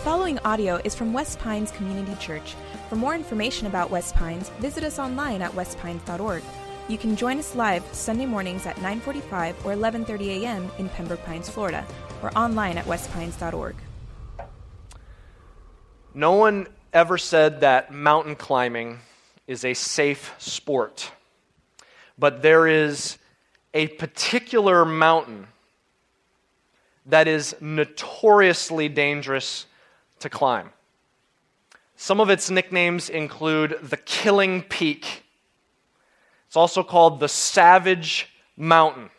following audio is from West Pines Community Church. For more information about West Pines, visit us online at westpines.org. You can join us live Sunday mornings at 9:45 or 11:30 a.m. in Pembroke Pines, Florida, or online at westpines.org. No one ever said that mountain climbing is a safe sport. But there is a particular mountain that is notoriously dangerous to climb. Some of its nicknames include the Killing Peak. It's also called the Savage Mountain.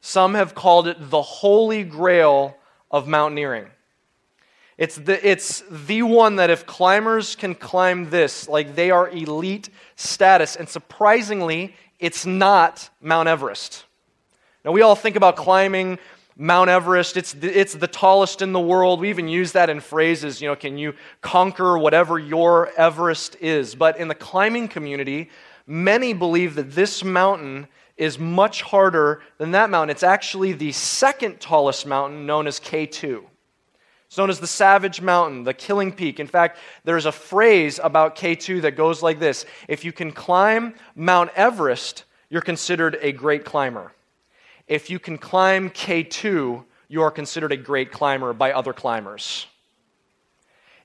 Some have called it the Holy Grail of mountaineering. It's the, it's the one that if climbers can climb this, like they are elite status. And surprisingly, it's not Mount Everest. Now, we all think about climbing Mount Everest, it's the, it's the tallest in the world. We even use that in phrases, you know, can you conquer whatever your Everest is? But in the climbing community, many believe that this mountain is much harder than that mountain. It's actually the second tallest mountain, known as K2. It's known as the Savage Mountain, the Killing Peak. In fact, there's a phrase about K2 that goes like this If you can climb Mount Everest, you're considered a great climber if you can climb K2, you are considered a great climber by other climbers.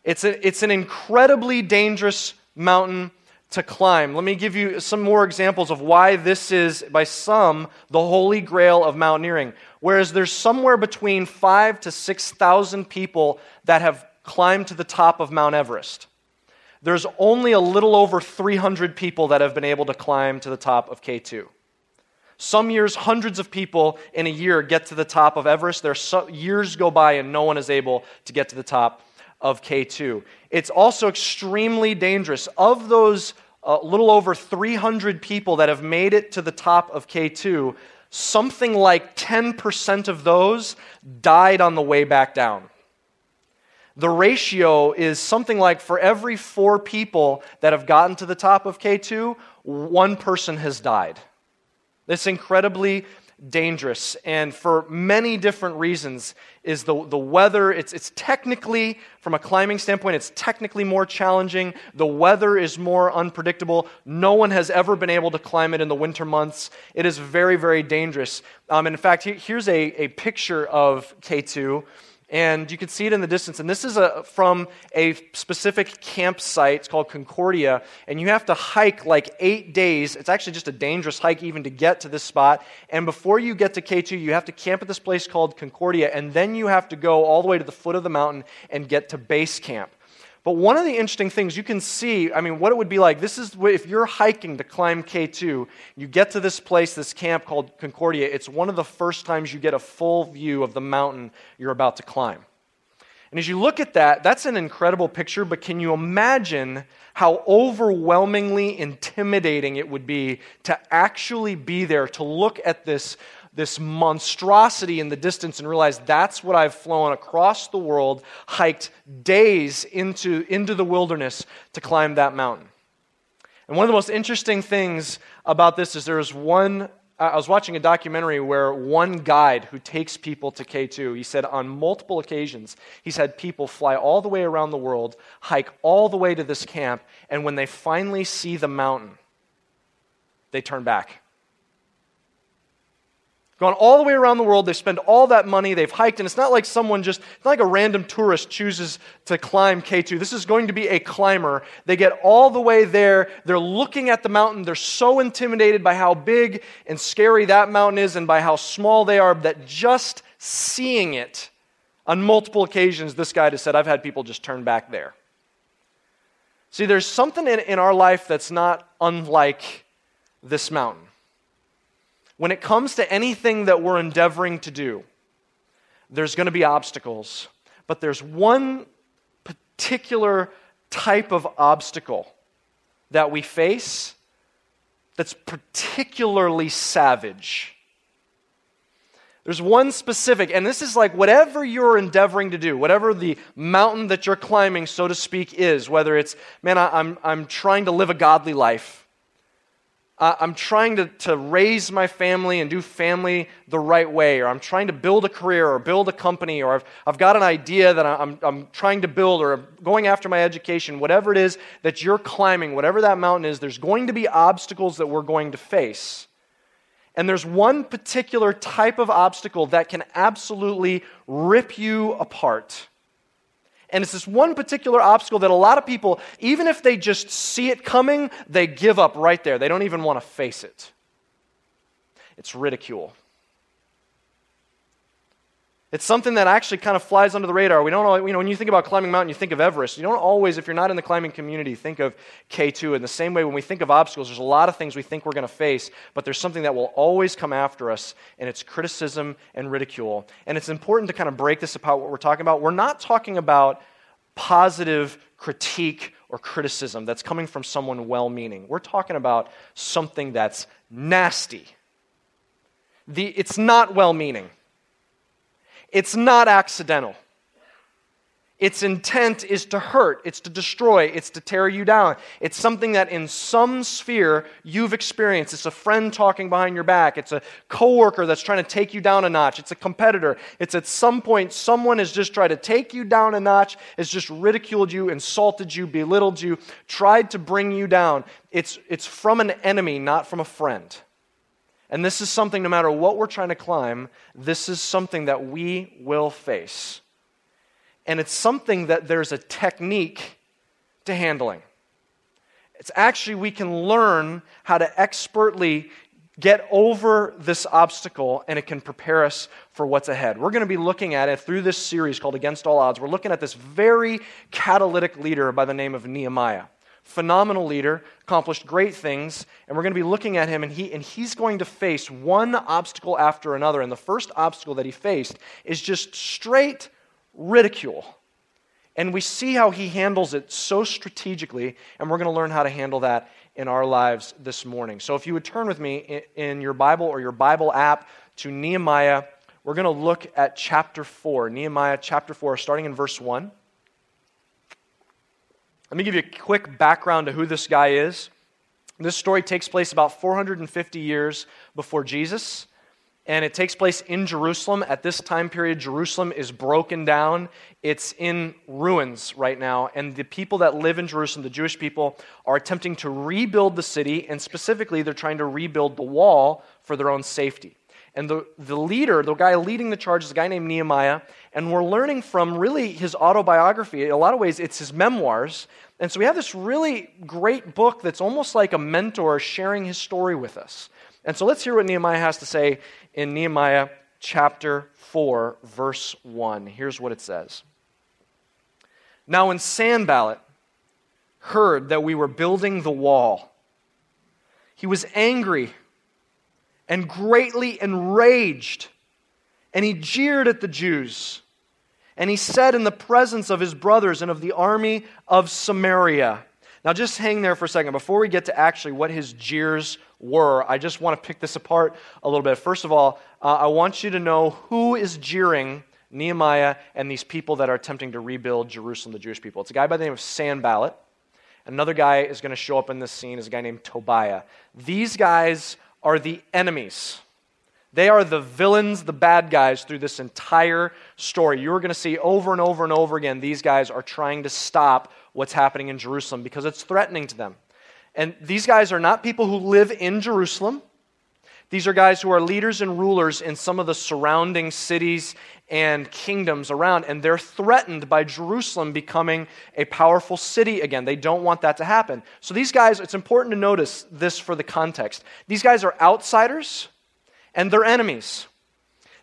It's, a, it's an incredibly dangerous mountain to climb. Let me give you some more examples of why this is, by some, the holy grail of mountaineering. Whereas there's somewhere between five to 6,000 people that have climbed to the top of Mount Everest. There's only a little over 300 people that have been able to climb to the top of K2. Some years, hundreds of people in a year get to the top of Everest. There so, years go by and no one is able to get to the top of K2. It's also extremely dangerous. Of those uh, little over 300 people that have made it to the top of K2, something like 10% of those died on the way back down. The ratio is something like for every four people that have gotten to the top of K2, one person has died. It's incredibly dangerous and for many different reasons is the, the weather. It's, it's technically from a climbing standpoint it's technically more challenging. The weather is more unpredictable. No one has ever been able to climb it in the winter months. It is very very dangerous. Um, in fact here's a, a picture of k2 and you can see it in the distance. And this is a, from a specific campsite. It's called Concordia. And you have to hike like eight days. It's actually just a dangerous hike even to get to this spot. And before you get to K2, you have to camp at this place called Concordia. And then you have to go all the way to the foot of the mountain and get to base camp. But one of the interesting things you can see, I mean, what it would be like, this is if you're hiking to climb K2, you get to this place, this camp called Concordia, it's one of the first times you get a full view of the mountain you're about to climb. And as you look at that, that's an incredible picture, but can you imagine how overwhelmingly intimidating it would be to actually be there, to look at this this monstrosity in the distance and realize that's what I've flown across the world, hiked days into, into the wilderness to climb that mountain. And one of the most interesting things about this is there was one, I was watching a documentary where one guide who takes people to K2, he said on multiple occasions, he's had people fly all the way around the world, hike all the way to this camp, and when they finally see the mountain, they turn back Gone all the way around the world, they spend all that money, they've hiked, and it's not like someone just, it's not like a random tourist chooses to climb K2. This is going to be a climber. They get all the way there, they're looking at the mountain, they're so intimidated by how big and scary that mountain is and by how small they are that just seeing it, on multiple occasions, this guy has said, I've had people just turn back there. See, there's something in, in our life that's not unlike this mountain when it comes to anything that we're endeavoring to do, there's going to be obstacles. But there's one particular type of obstacle that we face that's particularly savage. There's one specific, and this is like whatever you're endeavoring to do, whatever the mountain that you're climbing, so to speak, is, whether it's, man, I, I'm, I'm trying to live a godly life, uh, I'm trying to, to raise my family and do family the right way, or I'm trying to build a career or build a company, or I've, I've got an idea that I'm, I'm trying to build, or I'm going after my education, whatever it is that you're climbing, whatever that mountain is, there's going to be obstacles that we're going to face. And there's one particular type of obstacle that can absolutely rip you apart. And it's this one particular obstacle that a lot of people, even if they just see it coming, they give up right there. They don't even want to face it. It's ridicule. It's something that actually kind of flies under the radar. We don't, you know, when you think about climbing mountain, you think of Everest. You don't always, if you're not in the climbing community, think of K2. In the same way, when we think of obstacles, there's a lot of things we think we're going to face, but there's something that will always come after us, and it's criticism and ridicule. And it's important to kind of break this apart, what we're talking about. We're not talking about positive critique or criticism that's coming from someone well meaning. We're talking about something that's nasty. The, it's not well meaning. It's not accidental. Its intent is to hurt, it's to destroy, it's to tear you down. It's something that in some sphere you've experienced. It's a friend talking behind your back, it's a coworker that's trying to take you down a notch, it's a competitor. It's at some point someone has just tried to take you down a notch, has just ridiculed you, insulted you, belittled you, tried to bring you down. It's, it's from an enemy, not from a friend. And this is something, no matter what we're trying to climb, this is something that we will face. And it's something that there's a technique to handling. It's actually, we can learn how to expertly get over this obstacle and it can prepare us for what's ahead. We're going to be looking at it through this series called Against All Odds. We're looking at this very catalytic leader by the name of Nehemiah phenomenal leader, accomplished great things, and we're going to be looking at him, and, he, and he's going to face one obstacle after another. And the first obstacle that he faced is just straight ridicule. And we see how he handles it so strategically, and we're going to learn how to handle that in our lives this morning. So if you would turn with me in, your Bible or your Bible app to Nehemiah, we're going to look at chapter 4. Nehemiah chapter 4, starting in verse 1. Let me give you a quick background to who this guy is. This story takes place about 450 years before Jesus, and it takes place in Jerusalem. At this time period, Jerusalem is broken down. It's in ruins right now, and the people that live in Jerusalem, the Jewish people, are attempting to rebuild the city, and specifically, they're trying to rebuild the wall for their own safety. And the, the leader, the guy leading the charge, is a guy named Nehemiah. And we're learning from really his autobiography. In a lot of ways, it's his memoirs. And so we have this really great book that's almost like a mentor sharing his story with us. And so let's hear what Nehemiah has to say in Nehemiah chapter 4, verse 1. Here's what it says Now, when Sanballat heard that we were building the wall, he was angry and greatly enraged. And he jeered at the Jews. And he said in the presence of his brothers and of the army of Samaria. Now, just hang there for a second. Before we get to actually what his jeers were, I just want to pick this apart a little bit. First of all, uh, I want you to know who is jeering Nehemiah and these people that are attempting to rebuild Jerusalem, the Jewish people. It's a guy by the name of Sanballat. Another guy is going to show up in this scene is a guy named Tobiah. These guys are the enemies. They are the villains, the bad guys through this entire story. You're going to see over and over and over again, these guys are trying to stop what's happening in Jerusalem because it's threatening to them. And these guys are not people who live in Jerusalem. These are guys who are leaders and rulers in some of the surrounding cities and kingdoms around, and they're threatened by Jerusalem becoming a powerful city again. They don't want that to happen. So, these guys, it's important to notice this for the context. These guys are outsiders and they're enemies.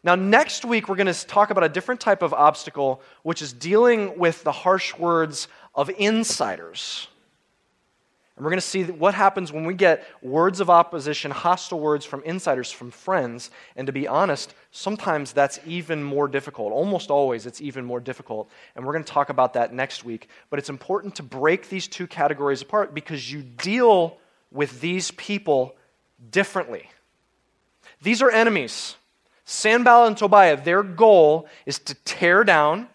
Now, next week, we're going to talk about a different type of obstacle, which is dealing with the harsh words of insiders. And we're going to see what happens when we get words of opposition, hostile words from insiders, from friends. And to be honest, sometimes that's even more difficult. Almost always, it's even more difficult. And we're going to talk about that next week. But it's important to break these two categories apart because you deal with these people differently. These are enemies. Sanballat and Tobiah, their goal is to tear down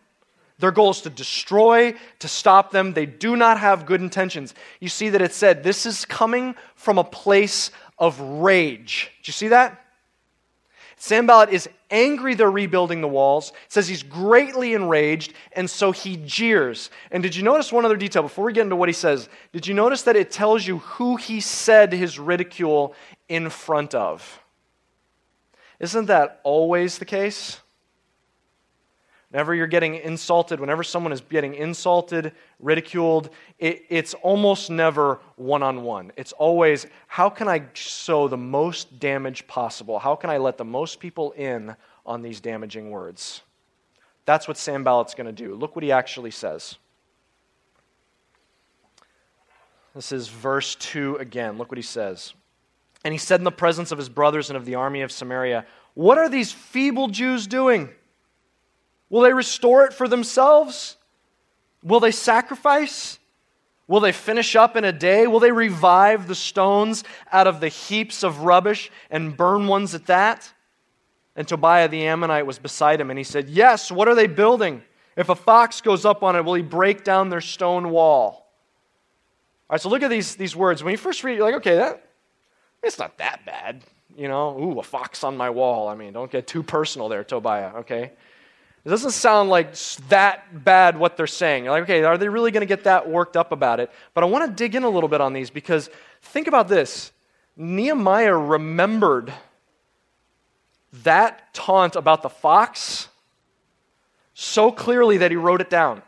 their goal is to destroy, to stop them. They do not have good intentions. You see that it said this is coming from a place of rage. Did you see that? Sanballat is angry they're rebuilding the walls, says he's greatly enraged, and so he jeers. And did you notice one other detail before we get into what he says? Did you notice that it tells you who he said his ridicule in front of? Isn't that always the case? Whenever you're getting insulted, whenever someone is getting insulted, ridiculed, it, it's almost never one on one. It's always, how can I sow the most damage possible? How can I let the most people in on these damaging words? That's what Sanballat's going to do. Look what he actually says. This is verse 2 again. Look what he says. And he said in the presence of his brothers and of the army of Samaria, What are these feeble Jews doing? Will they restore it for themselves? Will they sacrifice? Will they finish up in a day? Will they revive the stones out of the heaps of rubbish and burn ones at that? And Tobiah the Ammonite was beside him, and he said, Yes, what are they building? If a fox goes up on it, will he break down their stone wall? All right, so look at these, these words. When you first read you're like, okay, that, it's not that bad. You know, ooh, a fox on my wall. I mean, don't get too personal there, Tobiah, okay? It doesn't sound like that bad what they're saying. You're like, okay, are they really going to get that worked up about it? But I want to dig in a little bit on these because think about this. Nehemiah remembered that taunt about the fox so clearly that he wrote it down.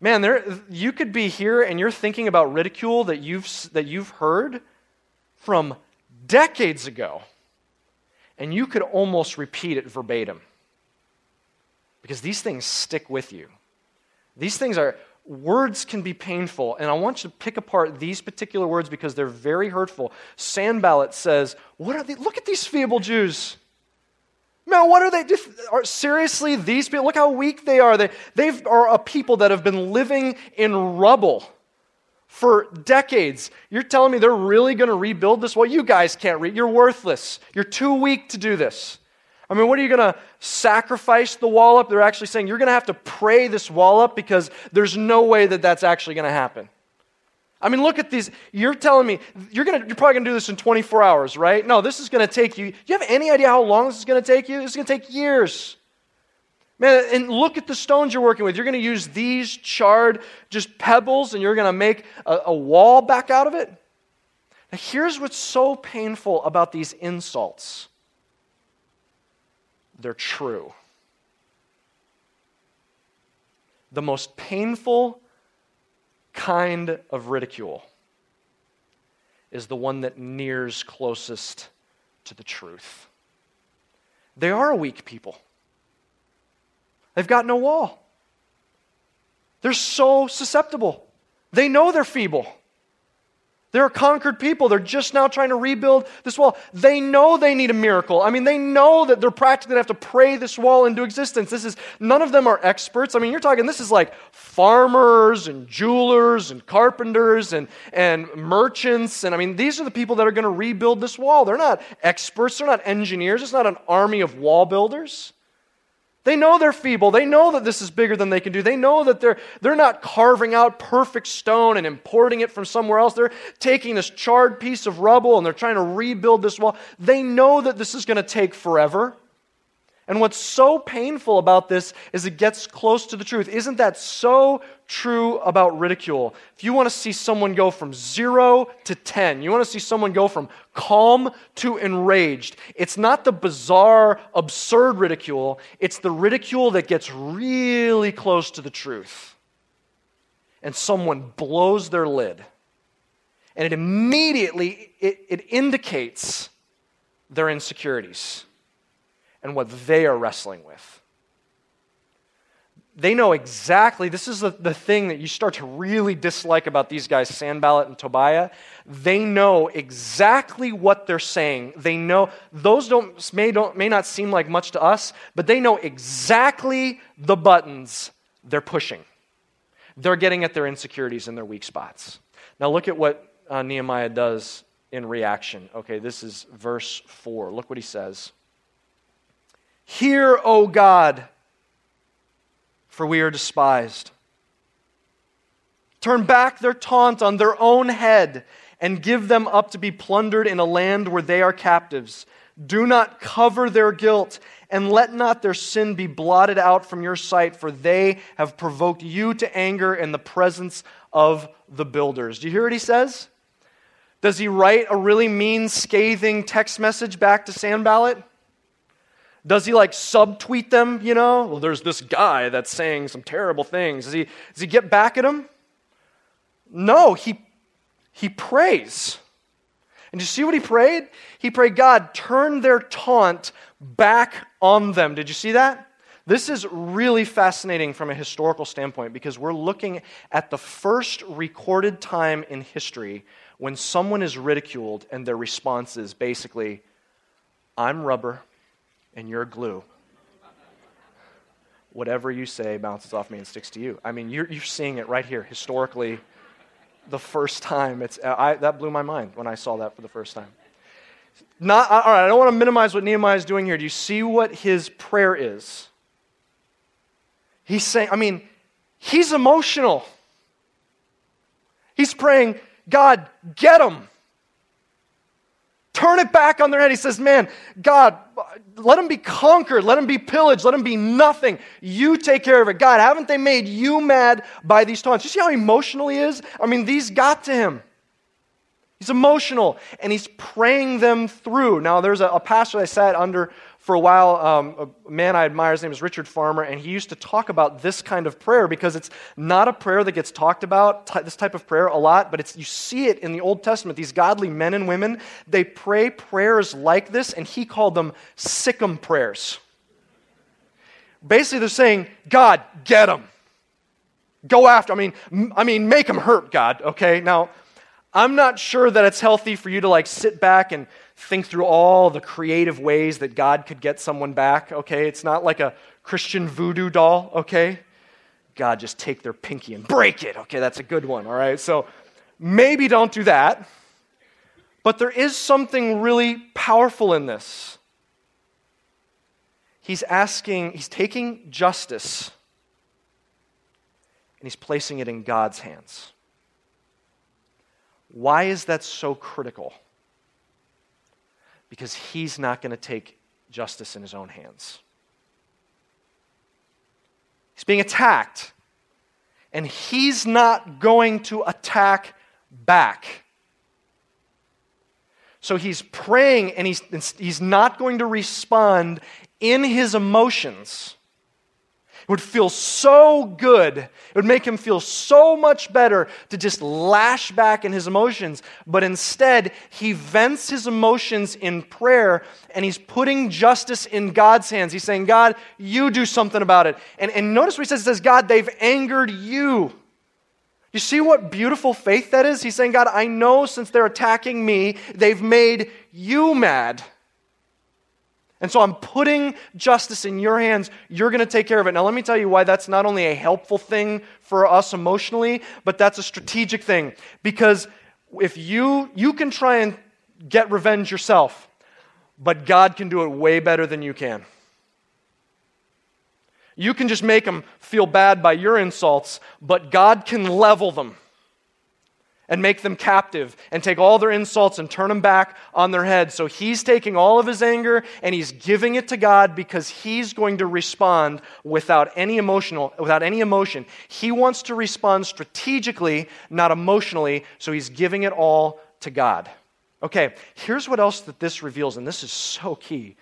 Man, there, you could be here and you're thinking about ridicule that you've, that you've heard from decades ago, and you could almost repeat it verbatim because these things stick with you. These things are, words can be painful, and I want you to pick apart these particular words because they're very hurtful. Sanballat says, What are they? Look at these feeble Jews. Man, what are they? Are, seriously, these people, look how weak they are. They they are a people that have been living in rubble for decades. You're telling me they're really going to rebuild this? Well, you guys can't read. You're worthless. You're too weak to do this. I mean, what are you going to sacrifice the wall up? They're actually saying you're going to have to pray this wall up because there's no way that that's actually going to happen. I mean, look at these. You're telling me you're, gonna, you're probably going to do this in 24 hours, right? No, this is going to take you. Do you have any idea how long this is going to take you? This is going to take years. Man, and look at the stones you're working with. You're going to use these charred just pebbles and you're going to make a, a wall back out of it. Now, here's what's so painful about these insults they're true. The most painful kind of ridicule is the one that nears closest to the truth. They are a weak people. They've got no wall. They're so susceptible. They know they're feeble. They're a conquered people. They're just now trying to rebuild this wall. They know they need a miracle. I mean, they know that they're practically going to have to pray this wall into existence. This is none of them are experts. I mean, you're talking this is like farmers and jewelers and carpenters and, and merchants. And I mean, these are the people that are going to rebuild this wall. They're not experts, they're not engineers, it's not an army of wall builders. They know they're feeble. They know that this is bigger than they can do. They know that they're, they're not carving out perfect stone and importing it from somewhere else. They're taking this charred piece of rubble and they're trying to rebuild this wall. They know that this is going to take forever. And what's so painful about this is it gets close to the truth. Isn't that so true about ridicule? If you want to see someone go from zero to 10, you want to see someone go from calm to enraged, it's not the bizarre, absurd ridicule, it's the ridicule that gets really close to the truth. And someone blows their lid. And it immediately it, it indicates their insecurities and what they are wrestling with. They know exactly, this is the, the thing that you start to really dislike about these guys, Sanballat and Tobiah. They know exactly what they're saying. They know, those don't, may, don't, may not seem like much to us, but they know exactly the buttons they're pushing. They're getting at their insecurities and their weak spots. Now, look at what uh, Nehemiah does in reaction. Okay, this is verse 4. Look what he says. Hear, O God, for we are despised. Turn back their taunt on their own head and give them up to be plundered in a land where they are captives. Do not cover their guilt, and let not their sin be blotted out from your sight, for they have provoked you to anger in the presence of the builders. Do you hear what he says? Does he write a really mean, scathing text message back to Sanballat? Does he like subtweet them, you know? Well, there's this guy that's saying some terrible things. Does he, does he get back at him? No, he, he prays. And you see what he prayed? He prayed, God, turn their taunt back on them. Did you see that? This is really fascinating from a historical standpoint because we're looking at the first recorded time in history when someone is ridiculed and their response is basically, I'm rubber and you're glue. Whatever you say bounces off me and sticks to you. I mean, you're, you're seeing it right here historically the first time. It's, I, that blew my mind when I saw that for the first time. Not, all right, I don't want to minimize what Nehemiah is doing here. Do you see what his prayer is? He's saying, I mean, he's emotional. He's praying, God, get them. Turn it back on their head. He says, Man, God, let them be conquered. Let them be pillaged. Let them be nothing. You take care of it. God, haven't they made you mad by these taunts? You see how emotional he is? I mean, these got to him. He's emotional and he's praying them through. Now, there's a, a pastor I sat under for a while, um, a man I admire, his name is Richard Farmer, and he used to talk about this kind of prayer because it's not a prayer that gets talked about, t- this type of prayer, a lot, but it's, you see it in the Old Testament. These godly men and women, they pray prayers like this, and he called them sic 'em prayers. Basically, they're saying, God, get them. Go after. I mean, I mean, make them hurt, God. Okay. Now, I'm not sure that it's healthy for you to like sit back and think through all the creative ways that God could get someone back, okay? It's not like a Christian voodoo doll, okay? God, just take their pinky and break it. Okay, that's a good one, all right? So maybe don't do that. But there is something really powerful in this. He's asking, he's taking justice and he's placing it in God's hands. Why is that so critical? Because he's not going to take justice in his own hands. He's being attacked, and he's not going to attack back. So he's praying, and he's, he's not going to respond in his emotions. It would feel so good. It would make him feel so much better to just lash back in his emotions. But instead, he vents his emotions in prayer and he's putting justice in God's hands. He's saying, God, you do something about it. And, and notice what he says. He says, God, they've angered you. You see what beautiful faith that is? He's saying, God, I know since they're attacking me, they've made you mad. And so I'm putting justice in your hands. You're going to take care of it. Now, let me tell you why that's not only a helpful thing for us emotionally, but that's a strategic thing. Because if you, you can try and get revenge yourself, but God can do it way better than you can. You can just make them feel bad by your insults, but God can level them and make them captive and take all their insults and turn them back on their head. So he's taking all of his anger and he's giving it to God because he's going to respond without any emotional without any emotion. He wants to respond strategically, not emotionally, so he's giving it all to God. Okay, here's what else that this reveals and this is so key.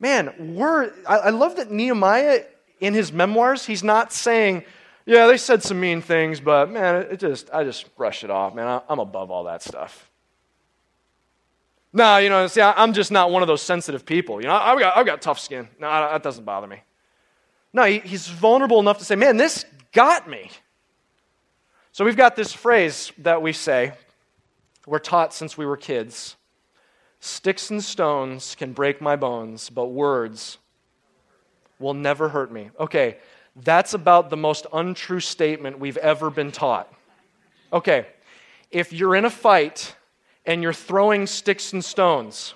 Man, we're I, I love that Nehemiah in his memoirs, he's not saying yeah, they said some mean things, but man, it just I just brushed it off, man. I'm above all that stuff. No, you know, see, I'm just not one of those sensitive people. You know, I've got, I've got tough skin. No, that doesn't bother me. No, he's vulnerable enough to say, man, this got me. So we've got this phrase that we say, we're taught since we were kids Sticks and stones can break my bones, but words will never hurt me. Okay, that's about the most untrue statement we've ever been taught. Okay, if you're in a fight and you're throwing sticks and stones,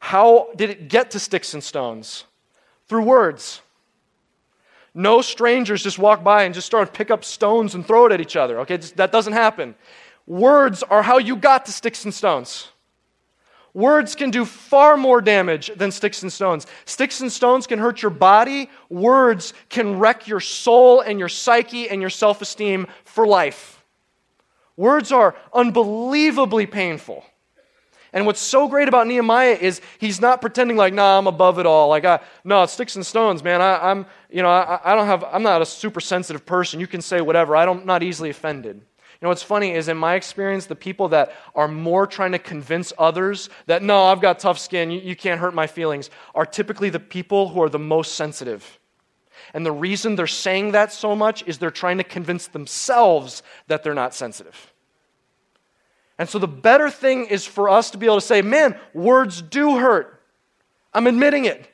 how did it get to sticks and stones? Through words. No strangers just walk by and just start to pick up stones and throw it at each other. Okay, that doesn't happen. words are how you got to sticks and stones. Words can do far more damage than sticks and stones. Sticks and stones can hurt your body. Words can wreck your soul and your psyche and your self esteem for life. Words are unbelievably painful. And what's so great about Nehemiah is he's not pretending like, nah, I'm above it all. Like, I, no, sticks and stones, man. I, am you know, I, I don't have, I'm not a super sensitive person. You can say whatever. I don't, I'm not easily offended. You know what's funny is in my experience, the people that are more trying to convince others that, no, I've got tough skin, you, you can't hurt my feelings, are typically the people who are the most sensitive. And the reason they're saying that so much is they're trying to convince themselves that they're not sensitive. And so the better thing is for us to be able to say, man, words do hurt. I'm admitting it.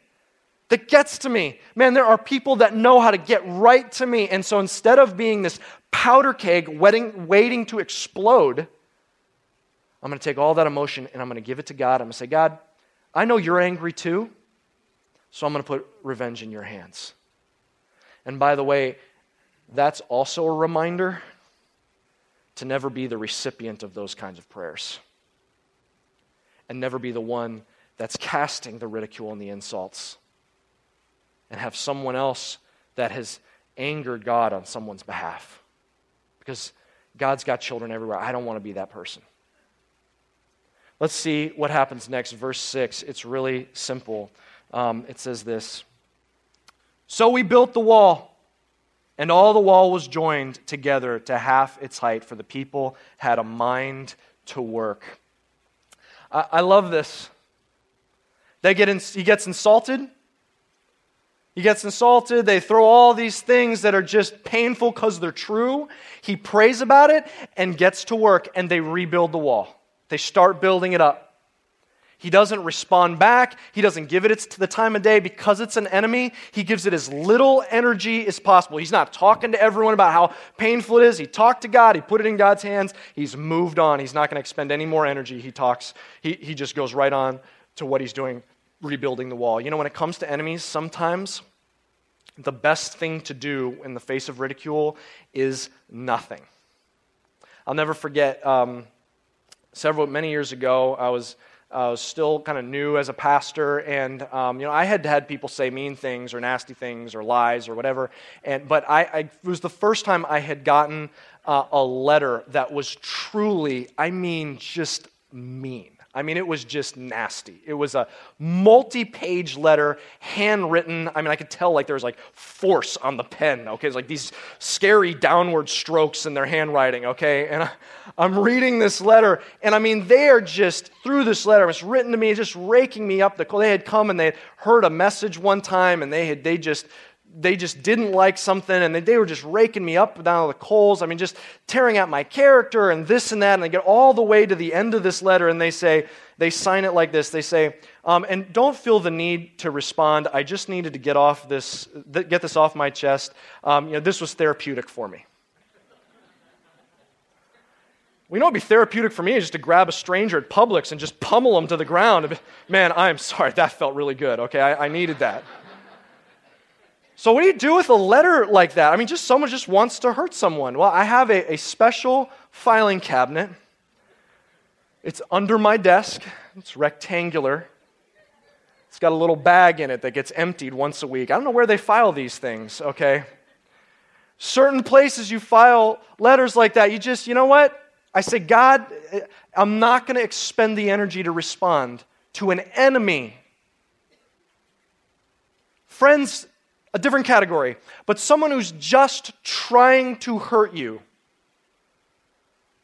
That gets to me. Man, there are people that know how to get right to me. And so instead of being this powder keg waiting, waiting to explode, I'm going to take all that emotion and I'm going to give it to God. I'm going to say, God, I know you're angry too, so I'm going to put revenge in your hands. And by the way, that's also a reminder to never be the recipient of those kinds of prayers and never be the one that's casting the ridicule and the insults and have someone else that has angered God on someone's behalf because God's got children everywhere. I don't want to be that person. Let's see what happens next. Verse 6. It's really simple. Um, it says this So we built the wall, and all the wall was joined together to half its height, for the people had a mind to work. I, I love this. They get in, he gets insulted. He gets insulted. They throw all these things that are just painful because they're true. He prays about it and gets to work, and they rebuild the wall. They start building it up. He doesn't respond back. He doesn't give it to the time of day because it's an enemy. He gives it as little energy as possible. He's not talking to everyone about how painful it is. He talked to God. He put it in God's hands. He's moved on. He's not going to expend any more energy. He talks, he, he just goes right on to what he's doing rebuilding the wall. You know, when it comes to enemies, sometimes the best thing to do in the face of ridicule is nothing. I'll never forget um, several, many years ago, I was. I was still kind of new as a pastor, and um, you know I had had people say mean things or nasty things or lies or whatever. And but I, I it was the first time I had gotten uh, a letter that was truly, I mean, just mean. I mean, it was just nasty. It was a multi page letter, handwritten. I mean, I could tell like there was like force on the pen, okay? It's like these scary downward strokes in their handwriting, okay? And I, am reading this letter, and I mean, they are just, through this letter, it's written to me, just raking me up the They had come and they had heard a message one time, and they had, they just, they just didn't like something and they, they were just raking me up down the coals. I mean, just tearing at my character and this and that. And they get all the way to the end of this letter and they say, they sign it like this. They say, um, and don't feel the need to respond. I just needed to get off this, th- get this off my chest. Um, you know, this was therapeutic for me. We know it'd be therapeutic for me just to grab a stranger at Publix and just pummel them to the ground. Man, I'm sorry, that felt really good. Okay, I, I needed that. So, what do you do with a letter like that? I mean, just someone just wants to hurt someone. Well, I have a, a special filing cabinet. It's under my desk, it's rectangular. It's got a little bag in it that gets emptied once a week. I don't know where they file these things, okay? Certain places you file letters like that, you just, you know what? I say, God, I'm not going to expend the energy to respond to an enemy. Friends, a different category, but someone who's just trying to hurt you.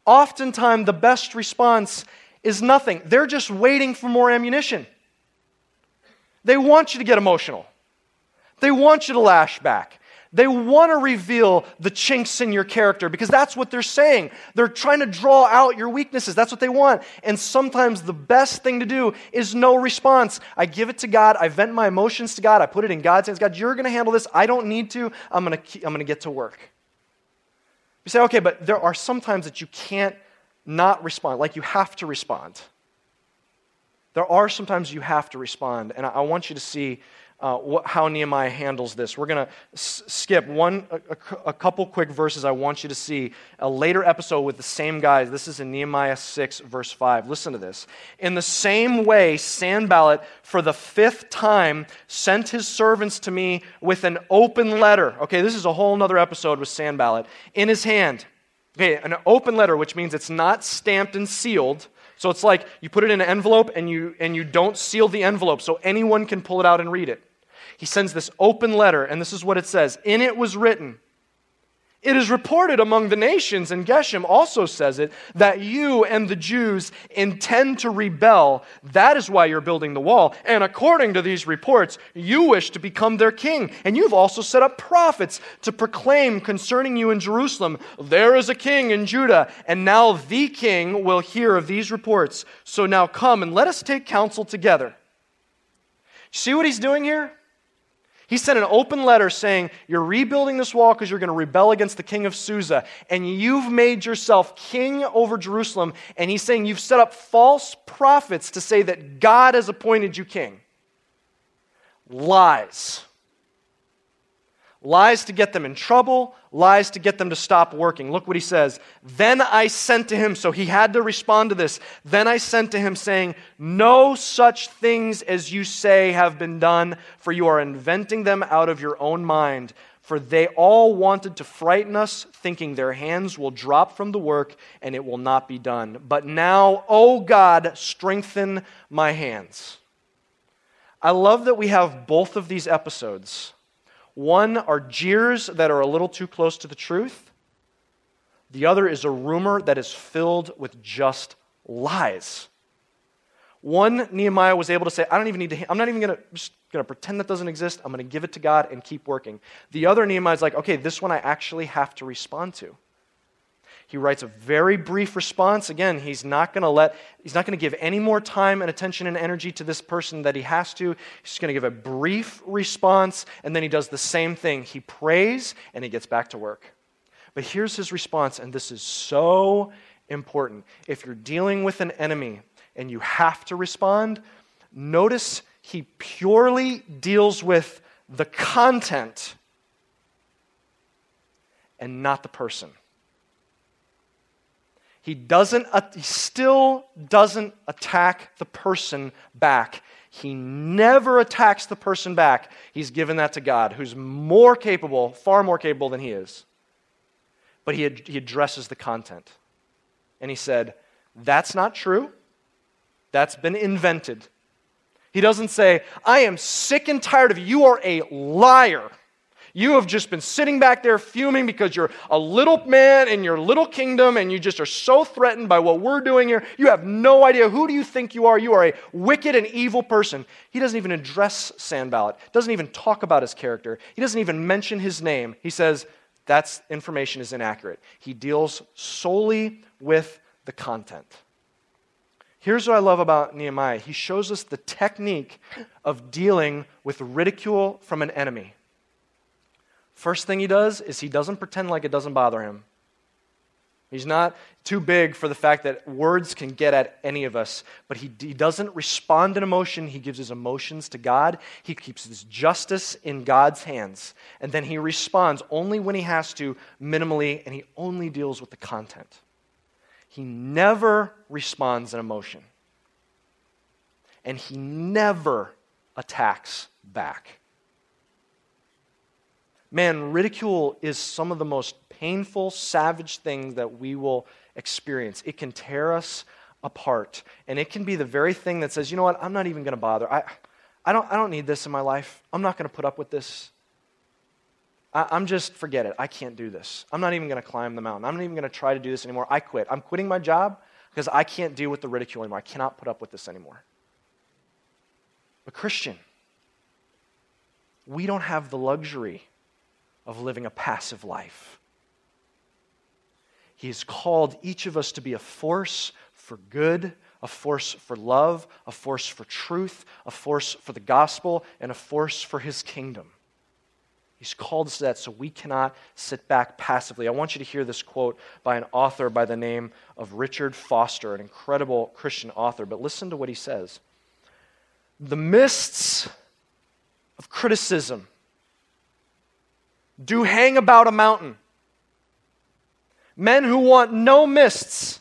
Oftentimes, the best response is nothing. They're just waiting for more ammunition. They want you to get emotional, they want you to lash back. They want to reveal the chinks in your character because that's what they're saying. They're trying to draw out your weaknesses. That's what they want. And sometimes the best thing to do is no response. I give it to God. I vent my emotions to God. I put it in God's hands. God, you're going to handle this. I don't need to. I'm going to, I'm going to get to work. You say, okay, but there are some times that you can't not respond, like you have to respond. There are sometimes you have to respond. And I, I want you to see uh, what, how Nehemiah handles this. We're going to s- skip one, a, a, couple quick verses I want you to see. A later episode with the same guys. This is in Nehemiah 6, verse 5. Listen to this. In the same way, Sanballat, for the fifth time, sent his servants to me with an open letter. Okay, this is a whole other episode with Sanballat. In his hand. Okay, an open letter, which means it's not stamped and sealed so it's like you put it in an envelope and you, and you don't seal the envelope so anyone can pull it out and read it. He sends this open letter, and this is what it says In it was written, it is reported among the nations, and Geshem also says it, that you and the Jews intend to rebel. That is why you're building the wall. And according to these reports, you wish to become their king. And you've also set up prophets to proclaim concerning you in Jerusalem, there is a king in Judah. And now the king will hear of these reports. So now come and let us take counsel together. See what he's doing here? He sent an open letter saying, You're rebuilding this wall because you're going to rebel against the king of Susa, and you've made yourself king over Jerusalem. And he's saying, You've set up false prophets to say that God has appointed you king. Lies. Lies to get them in trouble, lies to get them to stop working. Look what he says. Then I sent to him, so he had to respond to this. Then I sent to him, saying, No such things as you say have been done, for you are inventing them out of your own mind. For they all wanted to frighten us, thinking their hands will drop from the work and it will not be done. But now, O God, strengthen my hands. I love that we have both of these episodes one are jeers that are a little too close to the truth. The other is a rumor that is filled with just lies. One, Nehemiah was able to say, I don't even need to, I'm not even going to, going to pretend that doesn't exist. I'm going to give it to God and keep working. The other, Nehemiah is like, okay, this one I actually have to respond to. He writes a very brief response. Again, he's not going to let, he's not going to give any more time and attention and energy to this person that he has to. He's going to give a brief response, and then he does the same thing. He prays and he gets back to work. But here's his response, and this is so important. If you're dealing with an enemy and you have to respond, notice he purely deals with the content and not the person. He doesn't, he still doesn't attack the person back. He never attacks the person back. He's given that to God, who's more capable, far more capable than he is. But he, he addresses the content. And he said, That's not true. That's been invented. He doesn't say, I am sick and tired of you. You are a liar. You have just been sitting back there fuming because you're a little man in your little kingdom and you just are so threatened by what we're doing here. You have no idea. Who do you think you are? You are a wicked and evil person. He doesn't even address Sanballat, doesn't even talk about his character, he doesn't even mention his name. He says, That information is inaccurate. He deals solely with the content. Here's what I love about Nehemiah. He shows us the technique of dealing with ridicule from an enemy. First thing he does is he doesn't pretend like it doesn't bother him. He's not too big for the fact that words can get at any of us, but he, he doesn't respond in emotion. He gives his emotions to God. He keeps his justice in God's hands. And then he responds only when he has to, minimally, and he only deals with the content. He never responds in emotion. And he never attacks back. Man, ridicule is some of the most painful, savage things that we will experience. It can tear us apart. And it can be the very thing that says, you know what, I'm not even going to bother. I, I, don't, I don't need this in my life. I'm not going to put up with this. I, I'm just, forget it. I can't do this. I'm not even going to climb the mountain. I'm not even going to try to do this anymore. I quit. I'm quitting my job because I can't deal with the ridicule anymore. I cannot put up with this anymore. But, Christian, we don't have the luxury of living a passive life. He has called each of us to be a force for good, a force for love, a force for truth, a force for the gospel, and a force for his kingdom. He's called us to that so we cannot sit back passively. I want you to hear this quote by an author by the name of Richard Foster, an incredible Christian author. But listen to what he says The mists of criticism do hang about a mountain. Men who want no mists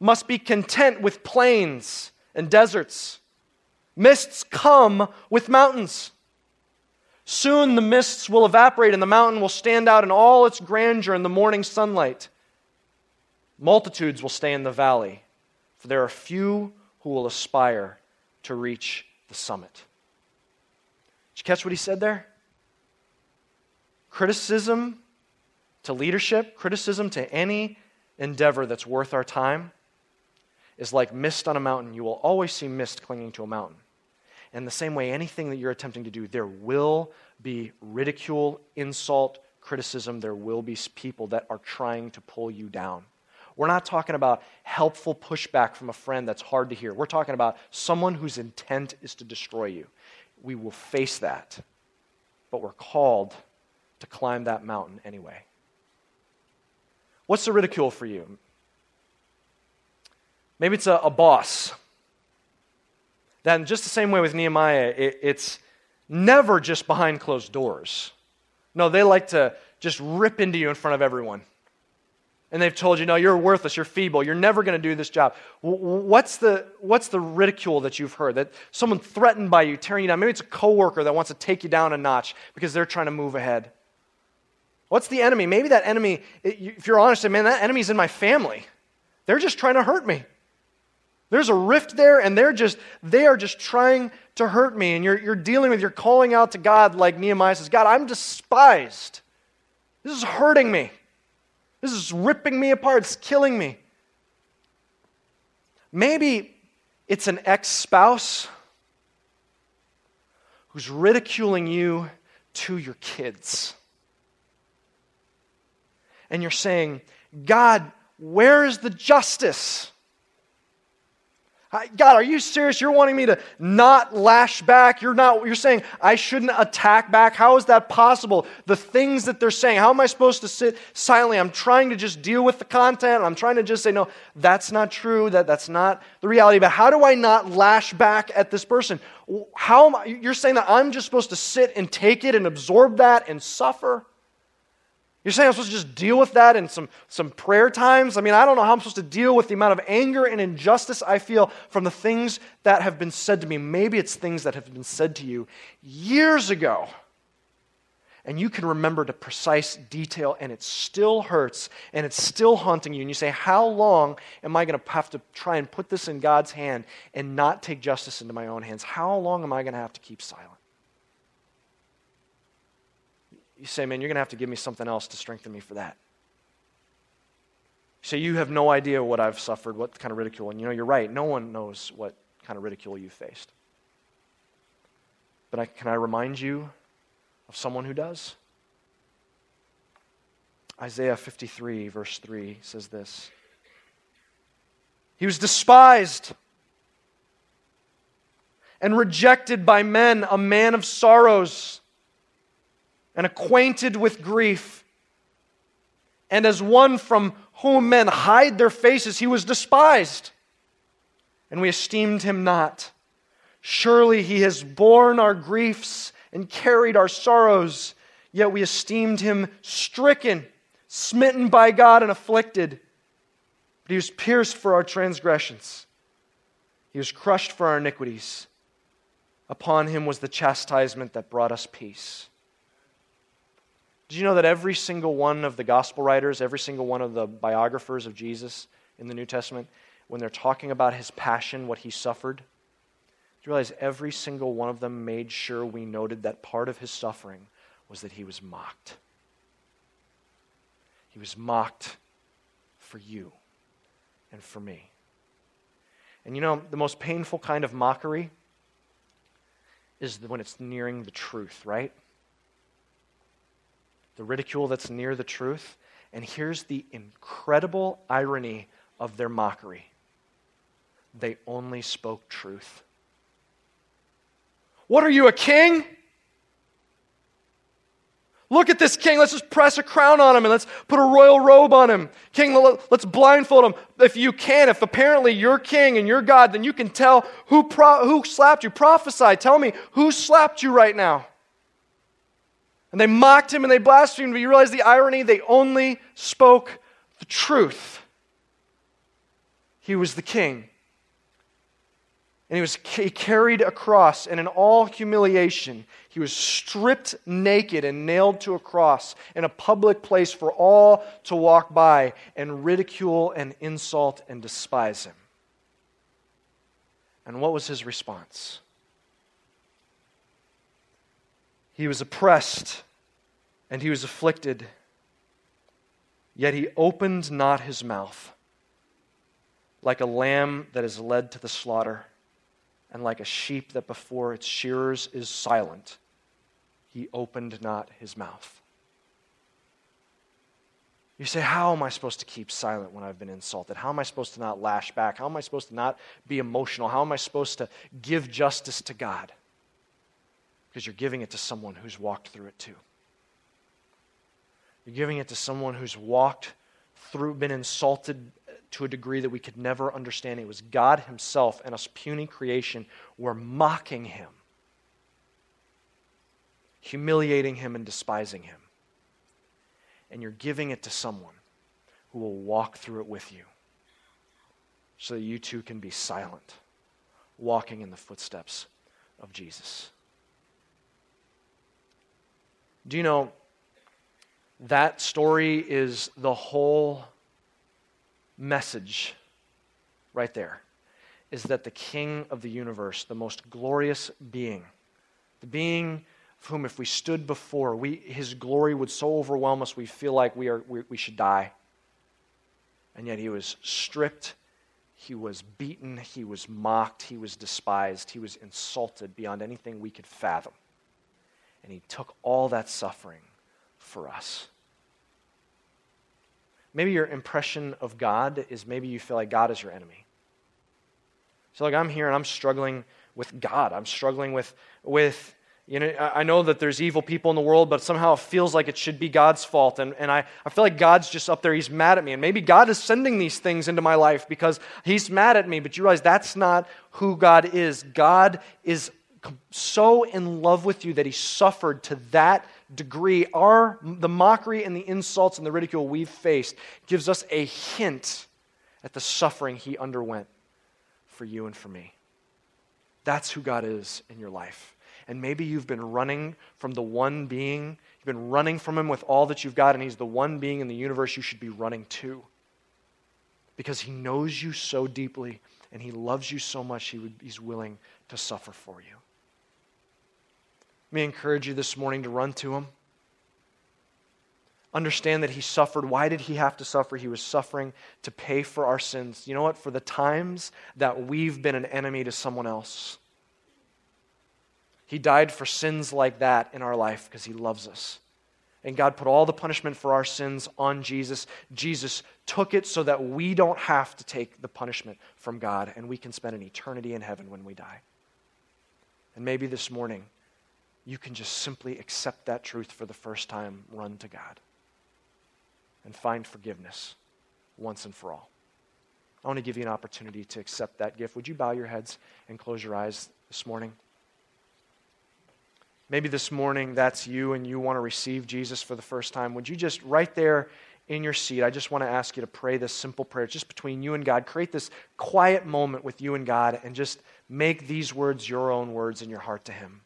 must be content with plains and deserts. Mists come with mountains. Soon the mists will evaporate and the mountain will stand out in all its grandeur in the morning sunlight. Multitudes will stay in the valley, for there are few who will aspire to reach the summit. Did you catch what he said there? Criticism to leadership, criticism to any endeavor that's worth our time is like mist on a mountain. You will always see mist clinging to a mountain. In the same way, anything that you're attempting to do, there will be ridicule, insult, criticism. There will be people that are trying to pull you down. We're not talking about helpful pushback from a friend that's hard to hear. We're talking about someone whose intent is to destroy you. We will face that, but we're called to climb that mountain anyway. What's the ridicule for you? Maybe it's a, a boss. That, in just the same way with Nehemiah, it, it's never just behind closed doors. No, they like to just rip into you in front of everyone. And they've told you, no, you're worthless, you're feeble, you're never going to do this job. What's the, what's the ridicule that you've heard? That someone threatened by you, tearing you down. Maybe it's a coworker that wants to take you down a notch because they're trying to move ahead. What's the enemy? Maybe that enemy, if you're honest, man, that enemy's in my family. They're just trying to hurt me. There's a rift there, and they're just, they are just trying to hurt me. And you're, you're dealing with, you're calling out to God like Nehemiah says, God, I'm despised. This is hurting me. This is ripping me apart. It's killing me. Maybe it's an ex spouse who's ridiculing you to your kids. And you're saying, God, where is the justice? God, are you serious? You're wanting me to not lash back? You're not you're saying I shouldn't attack back? How is that possible? The things that they're saying, how am I supposed to sit silently? I'm trying to just deal with the content. I'm trying to just say no, that's not true. That that's not the reality. But how do I not lash back at this person? How am I, you're saying that I'm just supposed to sit and take it and absorb that and suffer? You're saying I'm supposed to just deal with that in some, some prayer times? I mean, I don't know how I'm supposed to deal with the amount of anger and injustice I feel from the things that have been said to me. Maybe it's things that have been said to you years ago. And you can remember the precise detail, and it still hurts, and it's still haunting you. And you say, How long am I going to have to try and put this in God's hand and not take justice into my own hands? How long am I going to have to keep silent? You say, man, you're going to have to give me something else to strengthen me for that. You say, you have no idea what I've suffered, what kind of ridicule. And you know, you're right. No one knows what kind of ridicule you've faced. But I, can I remind you of someone who does? Isaiah 53, verse 3 says this He was despised and rejected by men, a man of sorrows and acquainted with grief. And as one from whom men hide their faces, he was despised, and we esteemed him not. Surely he has borne our griefs and carried our sorrows, yet we esteemed him stricken, smitten by God, and afflicted. But he was pierced for our transgressions, he was crushed for our iniquities. Upon him was the chastisement that brought us peace did you know that every single one of the gospel writers, every single one of the biographers of Jesus in the New Testament, when they're talking about his passion, what he suffered, do you realize every single one of them made sure we noted that part of his suffering was that he was mocked? He was mocked for you and for me. And you know, the most painful kind of mockery is when it's nearing the truth, right? The ridicule that's near the truth. And here's the incredible irony of their mockery they only spoke truth. What are you, a king? Look at this king. Let's just press a crown on him and let's put a royal robe on him. King, let's blindfold him. If you can, if apparently you're king and you're God, then you can tell who, pro- who slapped you. Prophesy. Tell me who slapped you right now. And they mocked him and they blasphemed, but you realize the irony? They only spoke the truth. He was the king. And he was he carried a cross, and in all humiliation, he was stripped naked and nailed to a cross in a public place for all to walk by and ridicule and insult and despise him. And what was his response? He was oppressed and he was afflicted, yet he opened not his mouth, like a lamb that is led to the slaughter, and like a sheep that before its shearers is silent, he opened not his mouth. You say, How am I supposed to keep silent when I've been insulted? How am I supposed to not lash back? How am I supposed to not be emotional? How am I supposed to give justice to God? Because you're giving it to someone who's walked through it too. You're giving it to someone who's walked through, been insulted to a degree that we could never understand. It was God Himself and us puny creation were mocking Him, humiliating Him, and despising Him. And you're giving it to someone who will walk through it with you so that you too can be silent, walking in the footsteps of Jesus. Do you know that story is the whole message right there is that the king of the universe, the most glorious being, the being of whom if we stood before, we, his glory would so overwhelm us we feel like we, are, we, we should die. And yet he was stripped, he was beaten, he was mocked, he was despised, he was insulted beyond anything we could fathom. And he took all that suffering for us. Maybe your impression of God is maybe you feel like God is your enemy. So, like, I'm here and I'm struggling with God. I'm struggling with, with you know, I know that there's evil people in the world, but somehow it feels like it should be God's fault. And, and I, I feel like God's just up there. He's mad at me. And maybe God is sending these things into my life because He's mad at me. But you realize that's not who God is. God is so in love with you that He suffered to that degree, our, the mockery and the insults and the ridicule we've faced gives us a hint at the suffering he underwent for you and for me. That's who God is in your life. And maybe you've been running from the one being, you've been running from him with all that you've got, and he's the one being in the universe you should be running to. Because he knows you so deeply and he loves you so much, he would, he's willing to suffer for you. Me encourage you this morning to run to him. Understand that he suffered. Why did he have to suffer? He was suffering to pay for our sins. You know what? For the times that we've been an enemy to someone else. He died for sins like that in our life because he loves us. And God put all the punishment for our sins on Jesus. Jesus took it so that we don't have to take the punishment from God and we can spend an eternity in heaven when we die. And maybe this morning, you can just simply accept that truth for the first time, run to God, and find forgiveness once and for all. I want to give you an opportunity to accept that gift. Would you bow your heads and close your eyes this morning? Maybe this morning that's you and you want to receive Jesus for the first time. Would you just, right there in your seat, I just want to ask you to pray this simple prayer just between you and God. Create this quiet moment with you and God and just make these words your own words in your heart to Him.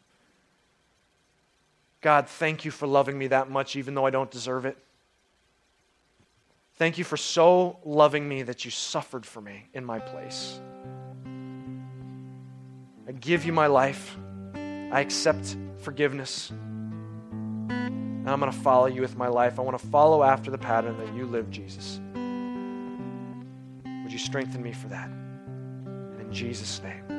God, thank you for loving me that much, even though I don't deserve it. Thank you for so loving me that you suffered for me in my place. I give you my life. I accept forgiveness. And I'm going to follow you with my life. I want to follow after the pattern that you live, Jesus. Would you strengthen me for that? In Jesus' name.